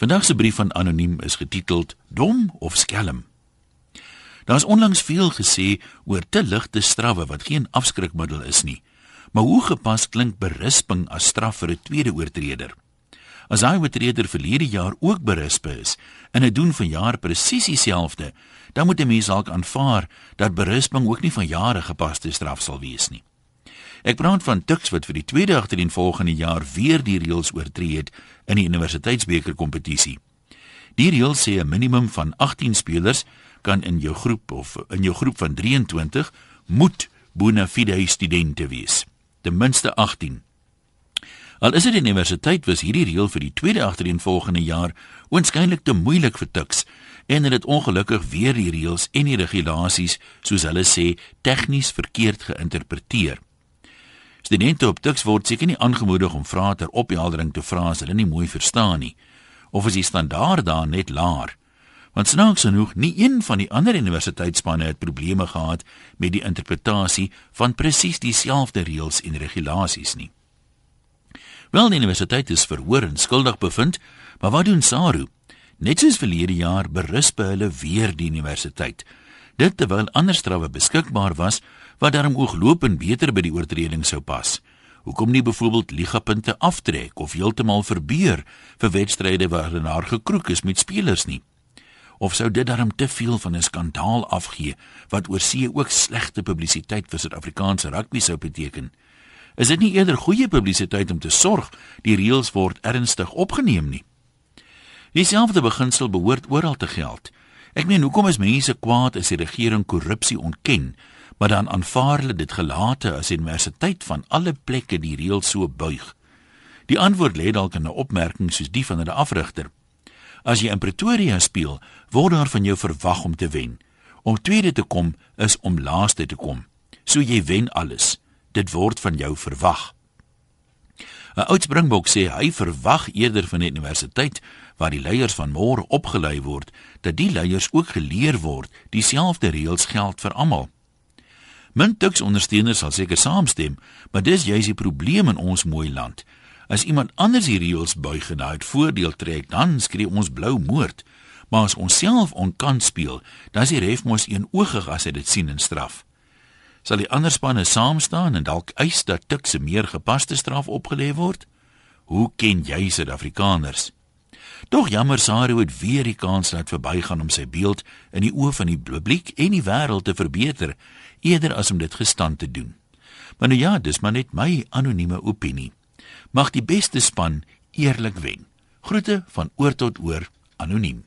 Vandag se brief van anoniem is getiteld Dom of skelm. Daar is onlangs veel gesê oor te ligte strawwe wat geen afskrikmiddel is nie. Maar hoe gepas klink berisping as straf vir 'n tweede oortreder? As hy oortreder verlede jaar ook berisp is en dit doen vanjaar presies dieselfde, dan moet 'n mens dalk aanvaar dat berisping ook nie van jare gepaste straf sal wees nie. Ek praat van Tuks wat vir die tweede agtereenvolgende jaar weer die reëls oortree het in die universiteitsbeker kompetisie. Die reël sê 'n minimum van 18 spelers kan in jou groep of in jou groep van 23 moet bona fide studente wees. Ten minste 18. Al is dit die universiteit was hierdie reël vir die tweede agtereenvolgende jaar oënskynlik te moeilik vir Tuks en het dit ongelukkig weer die reëls en die regulasies soos hulle sê tegnies verkeerd geïnterpreteer. Studente op Tuks word seker nie aangemoedig om vrae ter opheldering te vra as hulle nie mooi verstaan nie of as die standaard daar net laer. Want snaaks genoeg, nie een van die ander universiteitsspanne het probleme gehad met die interpretasie van presies dieselfde reëls en regulasies nie. Wel die universiteit is verhoor en skuldig bevind, maar wat doen SARU? Net soos verlede jaar berus by hulle weer die universiteit. Dit terwyl ander strawwe beskikbaar was wat daarom ooglopend beter by die oortreding sou pas. Hoekom nie byvoorbeeld ligapunte aftrek of heeltemal verbeur vir wedstryde waarin daar gekroek is met spelers nie? Of sou dit daarom te veel van 'n skandaal afgee wat oor see ook slegte publisiteit vir Suid-Afrikaanse rugby sou beteken? Is dit nie eerder goeie publisiteit om te sorg die reëls word ernstig opgeneem nie? Dieselfde beginsel behoort oral te geld. Ek meen, hoekom is mense kwaad as die regering korrupsie ontken? maar dan aanvaar hulle dit gelate as universiteit van alle plekke die reël so buig. Die antwoord lê dalk in 'n opmerking soos die van 'n afrigter. As jy in Pretoria speel, word daar van jou verwag om te wen. Om tweede te kom is om laaste te kom. So jy wen alles. Dit word van jou verwag. 'n Oud Springbok sê hy verwag eerder van die universiteit waar die leiers van môre opgelei word, dat die leiers ook geleer word dieselfde reëls geld vir almal. Mintuks ondersteuners sal seker saamstem, maar dis juis die probleem in ons mooi land. As iemand anders die reëls buig en uit voordeel trek, dan skree ons blou moord. Maar as ons self onkant speel, dan is die ref mos eenoogig as hy dit sien en straf. Sal die ander spanne saam staan en dalk eis dat Tuks 'n meer gepaste straf opgelê word? Hoe ken jy Suid-Afrikaners? Tog jammer Saru het weer die kans laat verbygaan om sy beeld in die oë van die publiek en die wêreld te verbeter eerder as om dit gestand te doen. Maar nou ja, dis maar net my anonieme opinie. Mag die beste span eerlik wen. Groete van oor tot oor anoniem.